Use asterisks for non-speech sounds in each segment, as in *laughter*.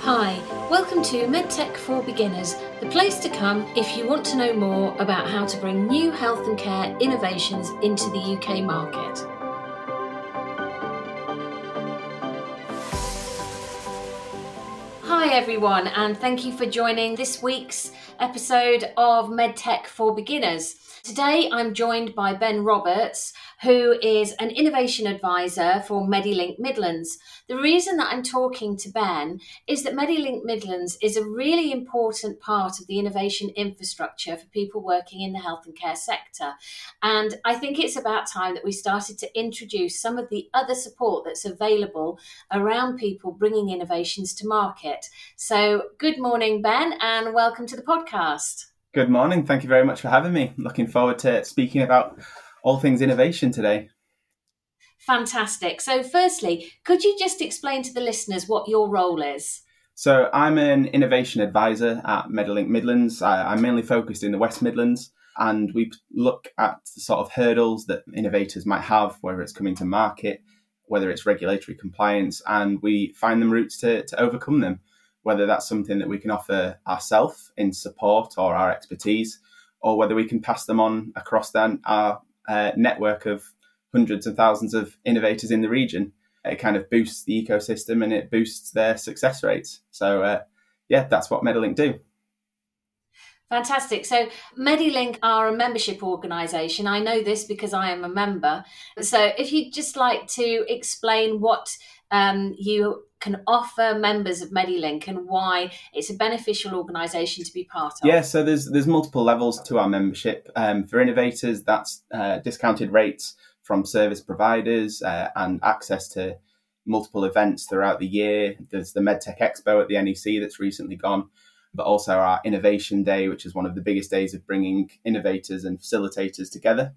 Hi, welcome to MedTech for Beginners, the place to come if you want to know more about how to bring new health and care innovations into the UK market. Hi, everyone, and thank you for joining this week's episode of MedTech for Beginners. Today, I'm joined by Ben Roberts, who is an innovation advisor for Medilink Midlands. The reason that I'm talking to Ben is that Medilink Midlands is a really important part of the innovation infrastructure for people working in the health and care sector. And I think it's about time that we started to introduce some of the other support that's available around people bringing innovations to market. So, good morning, Ben, and welcome to the podcast. Good morning. Thank you very much for having me. Looking forward to speaking about all things innovation today. Fantastic. So, firstly, could you just explain to the listeners what your role is? So, I'm an innovation advisor at Medilink Midlands. I, am mainly focused in the West Midlands, and we look at the sort of hurdles that innovators might have, whether it's coming to market, whether it's regulatory compliance, and we find them routes to, to overcome them whether that's something that we can offer ourselves in support or our expertise, or whether we can pass them on across then our network of hundreds and thousands of innovators in the region. It kind of boosts the ecosystem and it boosts their success rates. So, uh, yeah, that's what Medilink do. Fantastic. So, Medilink are a membership organisation. I know this because I am a member. So, if you'd just like to explain what um, you can offer members of Medilink and why it's a beneficial organisation to be part of? Yeah, so there's there's multiple levels to our membership. Um, for innovators, that's uh, discounted rates from service providers uh, and access to multiple events throughout the year. There's the MedTech Expo at the NEC that's recently gone, but also our Innovation Day, which is one of the biggest days of bringing innovators and facilitators together.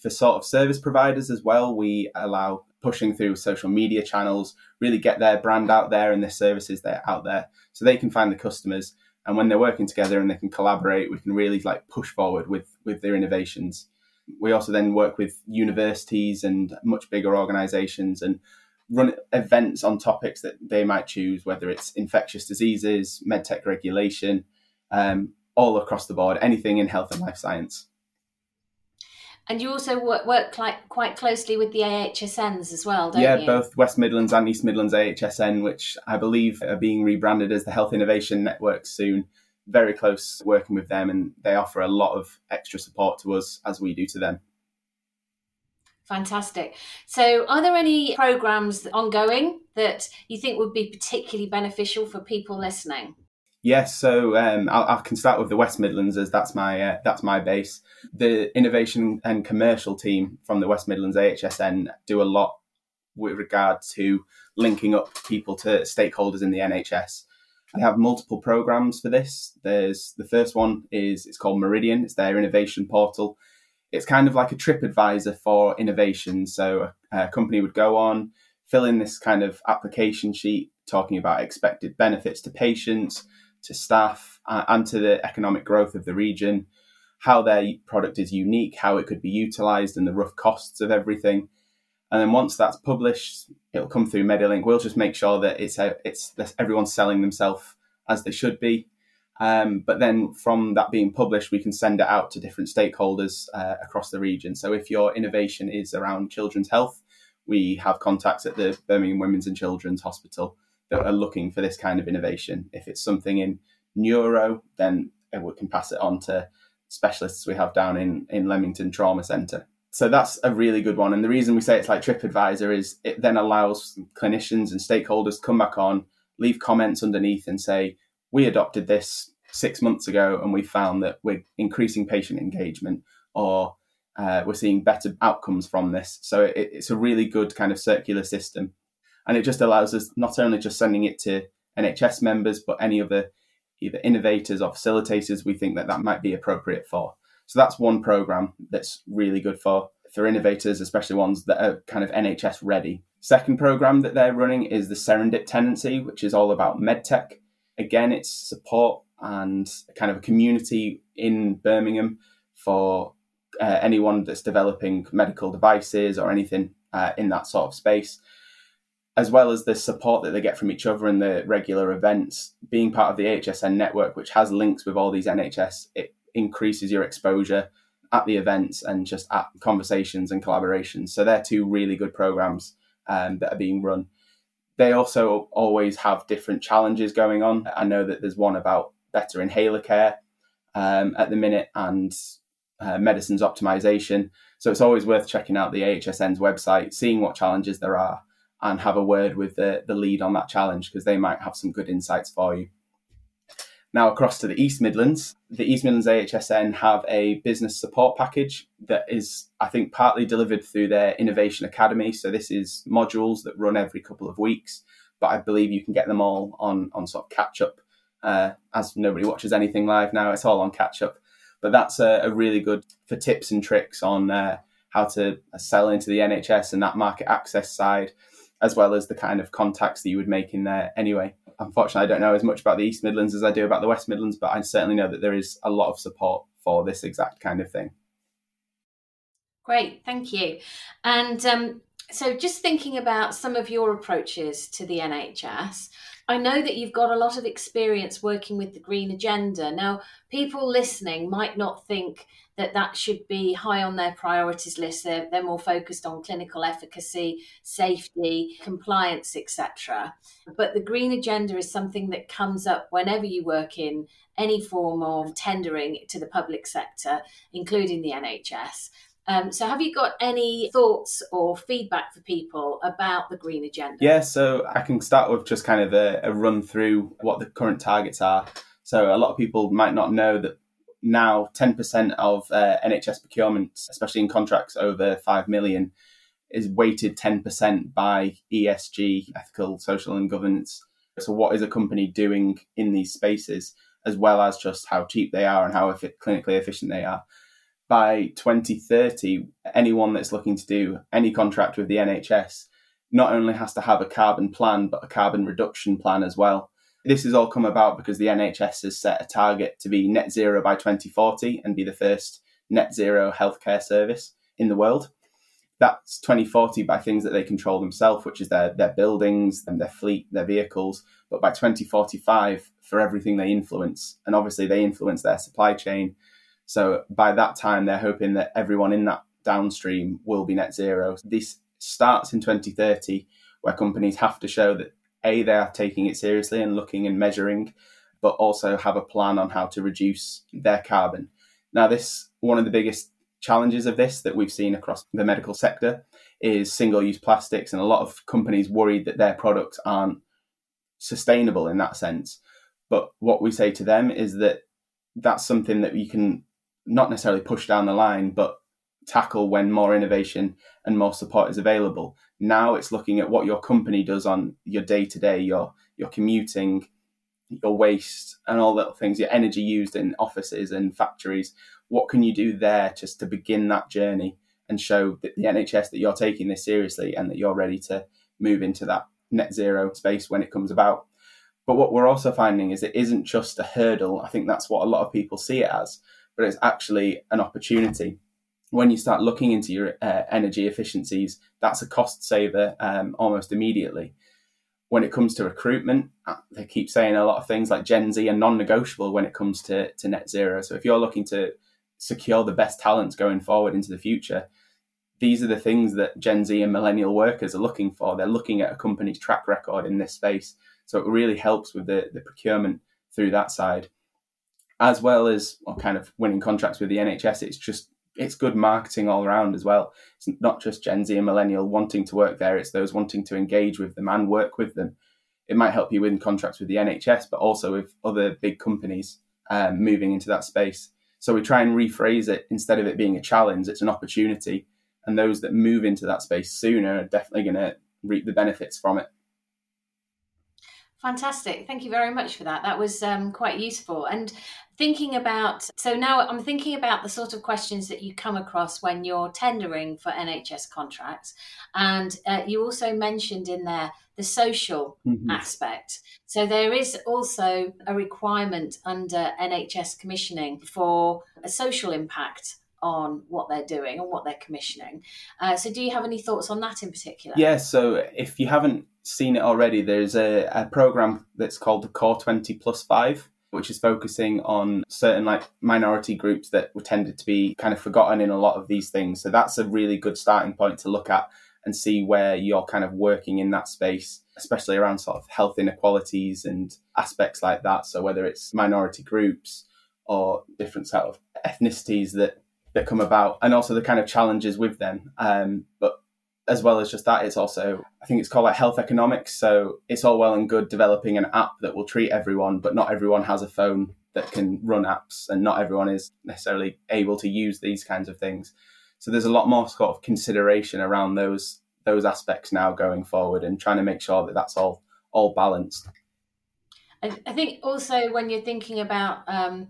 For sort of service providers as well, we allow pushing through social media channels, really get their brand out there and their services they're out there so they can find the customers. And when they're working together and they can collaborate, we can really like push forward with with their innovations. We also then work with universities and much bigger organizations and run events on topics that they might choose, whether it's infectious diseases, medtech regulation, um, all across the board, anything in health and life science. And you also work, work like, quite closely with the AHSNs as well, don't yeah, you? Yeah, both West Midlands and East Midlands AHSN, which I believe are being rebranded as the Health Innovation Network soon. Very close working with them, and they offer a lot of extra support to us as we do to them. Fantastic. So, are there any programs ongoing that you think would be particularly beneficial for people listening? Yes, so um, I, I, can start with the West Midlands as that's my uh, that's my base. The innovation and commercial team from the West Midlands AHSN do a lot with regard to linking up people to stakeholders in the NHS. They have multiple programs for this. There's the first one is it's called Meridian. It's their innovation portal. It's kind of like a trip advisor for innovation. So a, a company would go on, fill in this kind of application sheet talking about expected benefits to patients to staff, uh, and to the economic growth of the region, how their product is unique, how it could be utilized, and the rough costs of everything. And then once that's published, it'll come through Medilink. We'll just make sure that it's a, it's everyone's selling themselves as they should be. Um, but then from that being published, we can send it out to different stakeholders uh, across the region. So if your innovation is around children's health, we have contacts at the Birmingham Women's and Children's Hospital that are looking for this kind of innovation. If it's something in neuro, then we can pass it on to specialists we have down in, in Leamington Trauma Centre. So that's a really good one. And the reason we say it's like TripAdvisor is it then allows clinicians and stakeholders to come back on, leave comments underneath and say, we adopted this six months ago and we found that we're increasing patient engagement or uh, we're seeing better outcomes from this. So it, it's a really good kind of circular system and it just allows us not only just sending it to NHS members, but any other either innovators or facilitators we think that that might be appropriate for. So that's one program that's really good for for innovators, especially ones that are kind of NHS ready. Second program that they're running is the Serendip Tenancy, which is all about medtech. Again, it's support and kind of a community in Birmingham for uh, anyone that's developing medical devices or anything uh, in that sort of space as well as the support that they get from each other and the regular events, being part of the HSN network, which has links with all these NHS, it increases your exposure at the events and just at conversations and collaborations. So they're two really good programs um, that are being run. They also always have different challenges going on. I know that there's one about better inhaler care um, at the minute and uh, medicines optimization. So it's always worth checking out the AHSN's website, seeing what challenges there are, and have a word with the, the lead on that challenge because they might have some good insights for you. Now, across to the East Midlands, the East Midlands AHSN have a business support package that is, I think, partly delivered through their Innovation Academy. So, this is modules that run every couple of weeks, but I believe you can get them all on, on sort of catch up. Uh, as nobody watches anything live now, it's all on catch up. But that's a, a really good for tips and tricks on uh, how to sell into the NHS and that market access side, as well as the kind of contacts that you would make in there anyway unfortunately, I don't know as much about the East Midlands as I do about the West Midlands, but I certainly know that there is a lot of support for this exact kind of thing. Great, thank you. And um, so, just thinking about some of your approaches to the NHS, I know that you've got a lot of experience working with the Green Agenda. Now, people listening might not think that that should be high on their priorities list. They're, they're more focused on clinical efficacy, safety, compliance, etc. But the Green Agenda is something that comes up whenever you work in any form of tendering to the public sector, including the NHS. Um, so, have you got any thoughts or feedback for people about the green agenda? Yeah, so I can start with just kind of a, a run through what the current targets are. So, a lot of people might not know that now 10% of uh, NHS procurement, especially in contracts over 5 million, is weighted 10% by ESG, ethical, social, and governance. So, what is a company doing in these spaces, as well as just how cheap they are and how clinically efficient they are? By 2030, anyone that's looking to do any contract with the NHS not only has to have a carbon plan, but a carbon reduction plan as well. This has all come about because the NHS has set a target to be net zero by 2040 and be the first net zero healthcare service in the world. That's 2040 by things that they control themselves, which is their, their buildings and their fleet, their vehicles. But by 2045, for everything they influence, and obviously they influence their supply chain, so by that time, they're hoping that everyone in that downstream will be net zero. This starts in 2030, where companies have to show that A, they are taking it seriously and looking and measuring, but also have a plan on how to reduce their carbon. Now, this one of the biggest challenges of this that we've seen across the medical sector is single use plastics, and a lot of companies worried that their products aren't sustainable in that sense. But what we say to them is that that's something that you can not necessarily push down the line, but tackle when more innovation and more support is available. Now it's looking at what your company does on your day to day, your your commuting, your waste, and all the things, your energy used in offices and factories. What can you do there just to begin that journey and show that the NHS that you're taking this seriously and that you're ready to move into that net zero space when it comes about. But what we're also finding is it isn't just a hurdle. I think that's what a lot of people see it as but it's actually an opportunity. When you start looking into your uh, energy efficiencies, that's a cost saver um, almost immediately. When it comes to recruitment, uh, they keep saying a lot of things like Gen Z are non negotiable when it comes to, to net zero. So if you're looking to secure the best talents going forward into the future, these are the things that Gen Z and millennial workers are looking for. They're looking at a company's track record in this space. So it really helps with the, the procurement through that side as well as well, kind of winning contracts with the NHS. It's just it's good marketing all around as well. It's not just Gen Z and millennial wanting to work there; it's those wanting to engage with them and work with them. It might help you win contracts with the NHS, but also with other big companies um, moving into that space. So we try and rephrase it instead of it being a challenge, it's an opportunity. And those that move into that space sooner are definitely going to reap the benefits from it. Fantastic. Thank you very much for that. That was um, quite useful. And thinking about, so now I'm thinking about the sort of questions that you come across when you're tendering for NHS contracts. And uh, you also mentioned in there the social mm-hmm. aspect. So there is also a requirement under NHS commissioning for a social impact on what they're doing and what they're commissioning. Uh, so, do you have any thoughts on that in particular? Yeah, so if you haven't seen it already, there's a, a program that's called the Core 20 Plus 5 which is focusing on certain like minority groups that were tended to be kind of forgotten in a lot of these things. So that's a really good starting point to look at and see where you're kind of working in that space, especially around sort of health inequalities and aspects like that. So whether it's minority groups or different sort of ethnicities that that come about, and also the kind of challenges with them. Um, but as well as just that, it's also I think it's called like health economics. So it's all well and good developing an app that will treat everyone, but not everyone has a phone that can run apps, and not everyone is necessarily able to use these kinds of things. So there's a lot more sort of consideration around those those aspects now going forward, and trying to make sure that that's all all balanced. I, think also when you're thinking about um,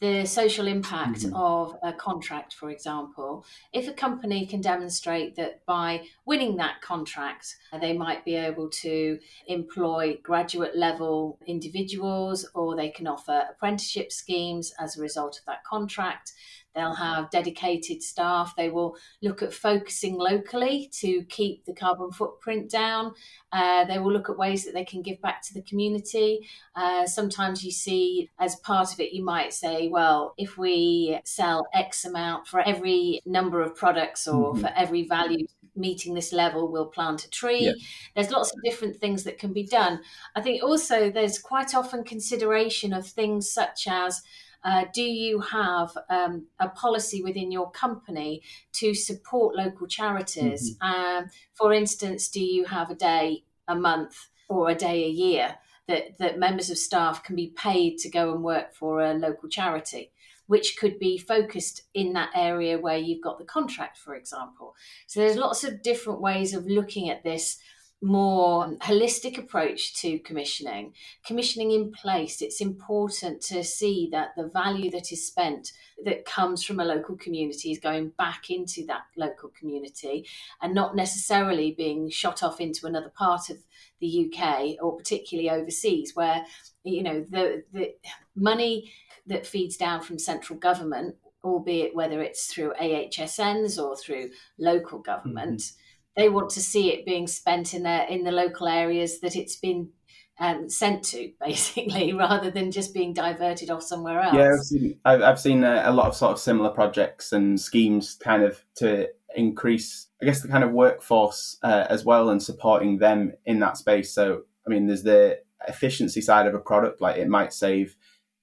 the social impact mm-hmm. of a contract, for example, if a company can demonstrate that by winning that contract, they might be able to employ graduate level individuals or they can offer apprenticeship schemes as a result of that contract, They'll have dedicated staff. They will look at focusing locally to keep the carbon footprint down. Uh, they will look at ways that they can give back to the community. Uh, sometimes you see, as part of it, you might say, well, if we sell X amount for every number of products or mm-hmm. for every value meeting this level, we'll plant a tree. Yeah. There's lots of different things that can be done. I think also there's quite often consideration of things such as uh, do you have um, a policy within your company to support local charities? Mm-hmm. Um, for instance, do you have a day a month or a day a year that, that members of staff can be paid to go and work for a local charity? Which could be focused in that area where you've got the contract, for example. So there's lots of different ways of looking at this more holistic approach to commissioning, commissioning in place, it's important to see that the value that is spent that comes from a local community is going back into that local community and not necessarily being shot off into another part of the UK or particularly overseas where you know the the money that feeds down from central government albeit whether it's through AHSNs or through local government mm-hmm they want to see it being spent in their in the local areas that it's been um, sent to, *laughs* basically, rather than just being diverted off somewhere else. Yeah, I've seen, I've, I've seen a, a, lot of sort of similar projects and schemes, kind of to increase, I guess, the kind of workforce uh, as well, and supporting them in that space. So, I mean, there's the efficiency side of a product, like it might save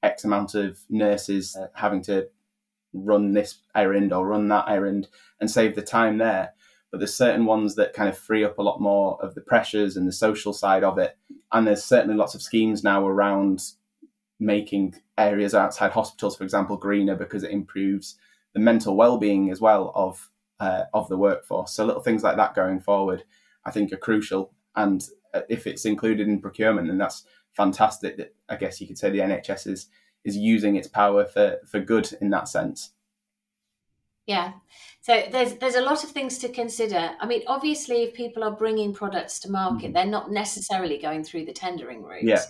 X amount of nurses uh, having to run this errand or run that errand and save the time there but there's certain ones that kind of free up a lot more of the pressures and the social side of it. And there's certainly lots of schemes now around making areas outside hospitals, for example, greener because it improves the mental well-being as well of uh, of the workforce. So little things like that going forward, I think, are crucial. And uh, if it's included in procurement, then that's fantastic. That I guess you could say the NHS is is using its power for for good in that sense. Yeah. So there's there's a lot of things to consider. I mean, obviously, if people are bringing products to market, mm-hmm. they're not necessarily going through the tendering route. Yeah.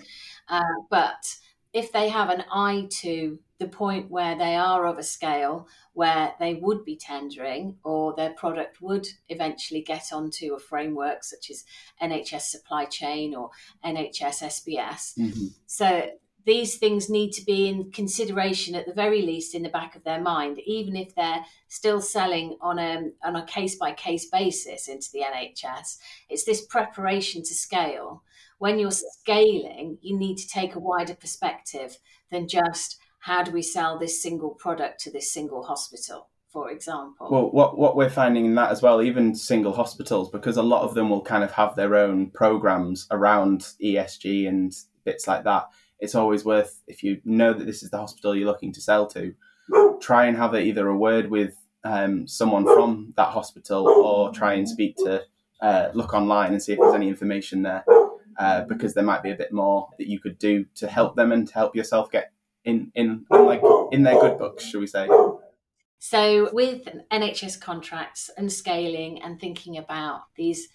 Uh, but if they have an eye to the point where they are of a scale where they would be tendering or their product would eventually get onto a framework such as NHS supply chain or NHS SBS. Mm-hmm. So these things need to be in consideration at the very least in the back of their mind, even if they're still selling on a on a case by case basis into the NHS. It's this preparation to scale. When you're scaling, you need to take a wider perspective than just how do we sell this single product to this single hospital for example. Well, what what we're finding in that as well, even single hospitals, because a lot of them will kind of have their own programs around ESG and bits like that it's always worth if you know that this is the hospital you're looking to sell to, try and have either a word with um, someone from that hospital or try and speak to uh, look online and see if there's any information there uh, because there might be a bit more that you could do to help them and to help yourself get in in, like in their good books, shall we say? So with NHS contracts and scaling and thinking about these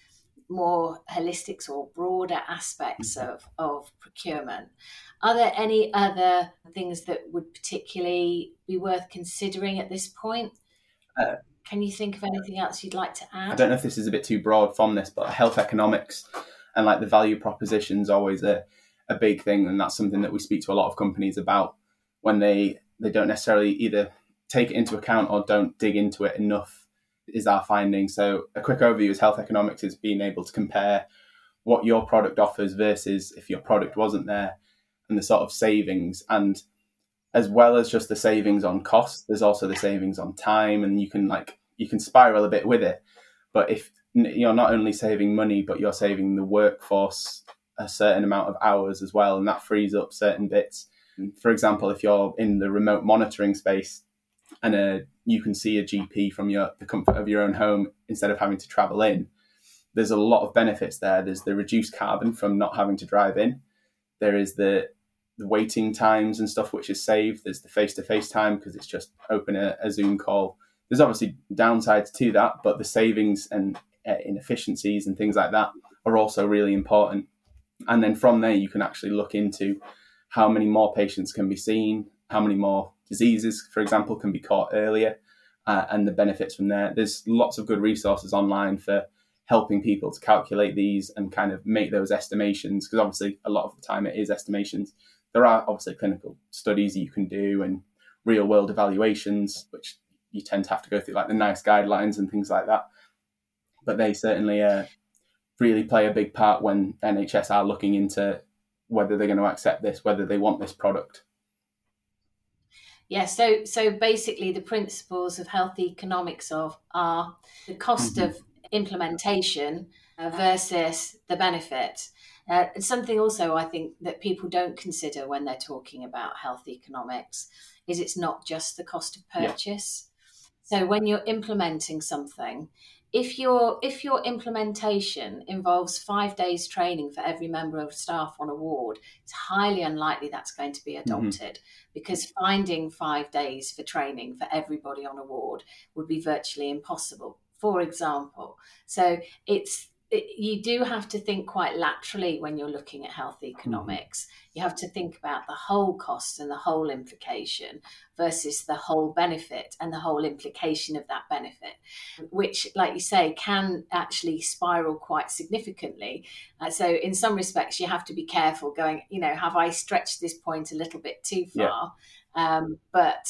more holistic or broader aspects mm-hmm. of, of procurement. Are there any other things that would particularly be worth considering at this point? Uh, Can you think of anything else you'd like to add? I don't know if this is a bit too broad from this, but health economics and like the value proposition is always a, a big thing, and that's something that we speak to a lot of companies about when they they don't necessarily either take it into account or don't dig into it enough is our finding. So a quick overview is health economics is being able to compare what your product offers versus if your product wasn't there and the sort of savings. And as well as just the savings on cost there's also the savings on time and you can like you can spiral a bit with it. But if you're not only saving money but you're saving the workforce a certain amount of hours as well and that frees up certain bits. For example if you're in the remote monitoring space and uh, you can see a gp from your the comfort of your own home instead of having to travel in there's a lot of benefits there there's the reduced carbon from not having to drive in there is the the waiting times and stuff which is saved. There's the face to face time because it's just open a, a, Zoom call. There's obviously downsides to that, but the savings and uh, inefficiencies and things like that are also really important. And then from there, you can actually look into how many more patients can be seen, how many more diseases, for example, can be caught earlier, uh, and the benefits from there. There's lots of good resources online for helping people to calculate these and kind of make those estimations because obviously a lot of the time it is estimations there are obviously clinical studies you can do and real world evaluations, which you tend to have to go through like the NICE guidelines and things like that. But they certainly uh, really play a big part when NHS are looking into whether they're going to accept this, whether they want this product. Yeah, so so basically the principles of health economics of are the cost mm-hmm. of implementation uh, versus the benefit. Uh, it's something also I think that people don't consider when they're talking about health economics is it's not just the cost of purchase. Yeah. So when you're implementing something, if your if your implementation involves five days training for every member of staff on a ward, it's highly unlikely that's going to be mm-hmm. adopted mm-hmm. because finding five days for training for everybody on a ward would be virtually impossible. For example, so it's you do have to think quite laterally when you're looking at health mm-hmm. economics. You have to think about the whole cost and the whole implication versus the whole benefit and the whole implication of that benefit, which, like you say, can actually spiral quite significantly. Uh, so, in some respects, you have to be careful going, you know, have I stretched this point a little bit too far? Yeah. Um, but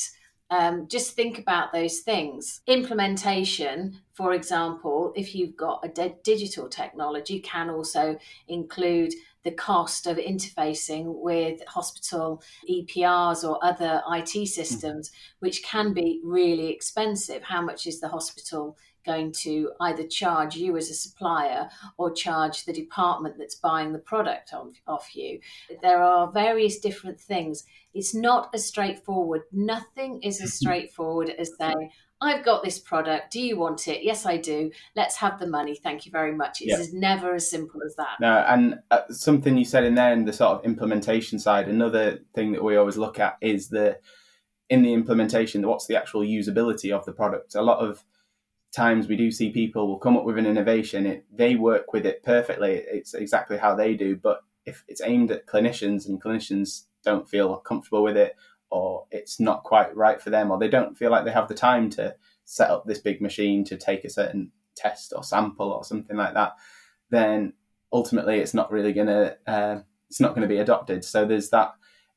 um, just think about those things. Implementation, for example, if you've got a de- digital technology, can also include the cost of interfacing with hospital EPRs or other IT systems, which can be really expensive. How much is the hospital going to either charge you as a supplier or charge the department that's buying the product off, off you? There are various different things it's not as straightforward. Nothing is as straightforward as saying, I've got this product. Do you want it? Yes, I do. Let's have the money. Thank you very much. It's never as simple as that. No, and uh, something you said in there in the sort of implementation side, another thing that we always look at is the in the implementation, what's the actual usability of the product? A lot of times we do see people will come up with an innovation, it, they work with it perfectly. It's exactly how they do, but if it's aimed at clinicians and clinicians don't feel comfortable with it or it's not quite right for them or they don't feel like they have the time to set up this big machine to take a certain test or sample or something like that then ultimately it's not really going to uh, it's not going to be adopted so there's that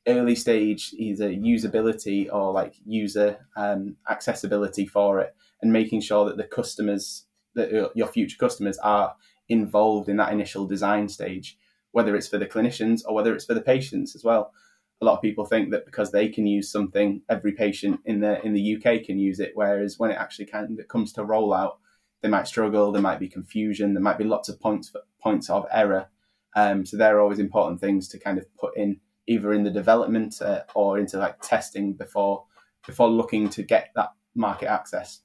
early stage either usability or like user um, accessibility for it and making sure that the customers that your future customers are involved in that initial design stage whether it's for the clinicians or whether it's for the patients as well a lot of people think that because they can use something, every patient in the in the UK can use it. Whereas when it actually comes to rollout, they might struggle. There might be confusion. There might be lots of points points of error. Um, so they're always important things to kind of put in either in the development uh, or into like testing before before looking to get that market access.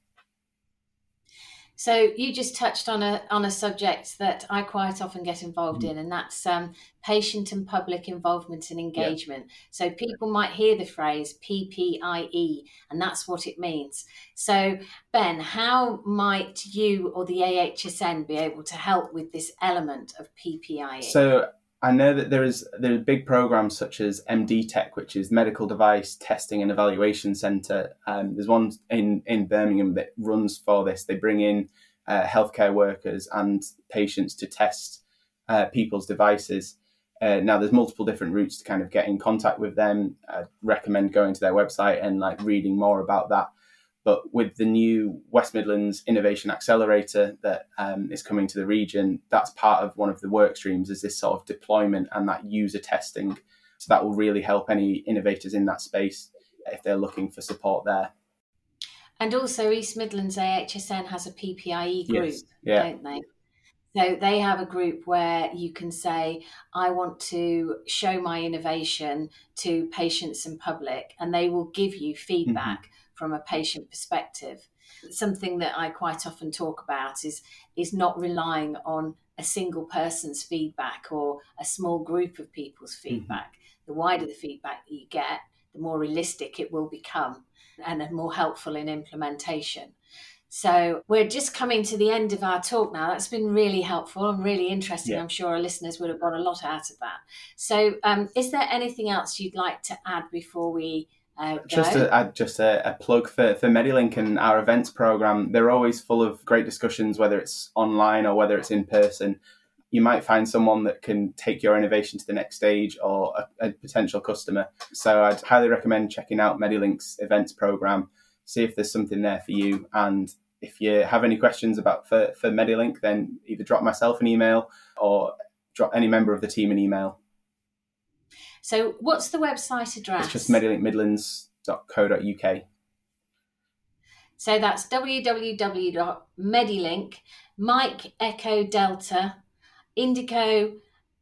So you just touched on a on a subject that I quite often get involved mm. in, and that's um, patient and public involvement and engagement. Yeah. So people might hear the phrase PPIE, and that's what it means. So Ben, how might you or the AHSN be able to help with this element of PPIE? So I know that there is there are big programs such as MD-TEC, which is Medical Device Testing and Evaluation Centre. Um, there's one in in Birmingham that runs for this. They bring in uh, healthcare workers and patients to test uh, people's devices. Uh, now, there's multiple different routes to kind of get in contact with them. I recommend going to their website and like reading more about that. But with the new West Midlands Innovation Accelerator that um, is coming to the region, that's part of one of the work streams is this sort of deployment and that user testing. So that will really help any innovators in that space if they're looking for support there. And also, East Midlands AHSN has a PPIE group, yes. yeah. don't they? So they have a group where you can say, I want to show my innovation to patients and public, and they will give you feedback. Mm-hmm from a patient perspective. Something that I quite often talk about is is not relying on a single person's feedback or a small group of people's mm-hmm. feedback. Mm-hmm. The wider the feedback you get, the more realistic it will become and the more helpful in implementation. So we're just coming to the end of our talk now. That's been really helpful and really interesting. Yeah. I'm sure our listeners would have got a lot out of that. So, um, is there anything else you'd like to add before we just a, just a, a, plug for, for Medilink and our events program. They're always full of great discussions, whether it's online or whether it's in person. You might find someone that can take your innovation to the next stage or a, a potential customer. So I'd highly recommend checking out Medilink's events program, see if there's something there for you. And if you have any questions about for, for Medilink, then either drop myself an email or drop any member of the team an email. So, what's the website address? It's just medilinkmidlands.co.uk. So that's www.medilink, Mike Echo Delta, Indigo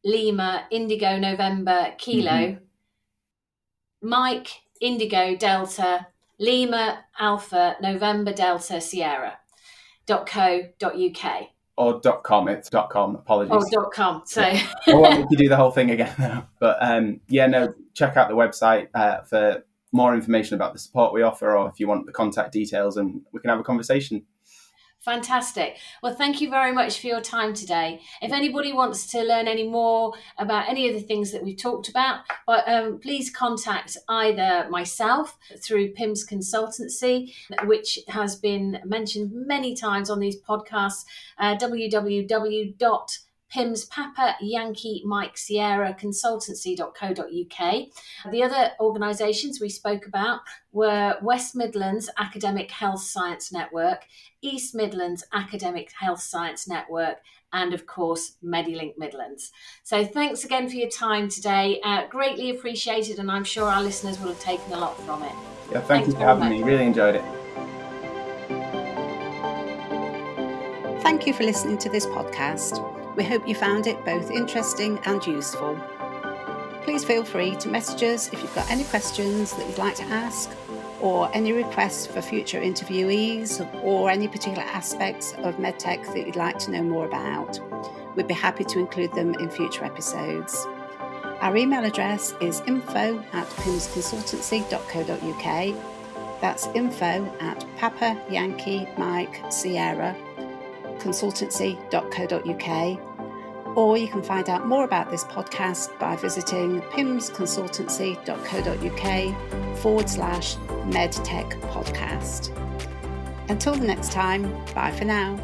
Lima, Indigo November Kilo, mm-hmm. Mike Indigo Delta, Lima Alpha November Delta Sierra. dot co dot uk or dot com. It's dot com. Apologies. Oh, dot com. So I want to do the *laughs* whole thing again *laughs* now. But um, yeah, no. Check out the website uh, for more information about the support we offer, or if you want the contact details, and we can have a conversation. Fantastic. Well, thank you very much for your time today. If anybody wants to learn any more about any of the things that we've talked about, but, um, please contact either myself through PYMS Consultancy, which has been mentioned many times on these podcasts, uh, www PYMS Papa Yankee Mike Sierra Consultancy.co.uk. The other organisations we spoke about were West Midlands Academic Health Science Network, East Midlands Academic Health Science Network, and of course, Medilink Midlands. So thanks again for your time today. Uh, greatly appreciated, and I'm sure our listeners will have taken a lot from it. Yeah, thank Thanks you for having me. Really enjoyed it. Thank you for listening to this podcast. We hope you found it both interesting and useful. Please feel free to message us if you've got any questions that you'd like to ask, or any requests for future interviewees, or any particular aspects of medtech that you'd like to know more about. We'd be happy to include them in future episodes. Our email address is info at pymsconsultancy.co.uk. That's info at Papa Yankee Mike Sierra consultancy.co.uk, or you can find out more about this podcast by visiting pymsconsultancy.co.uk forward slash medtech podcast. Until the next time, bye for now.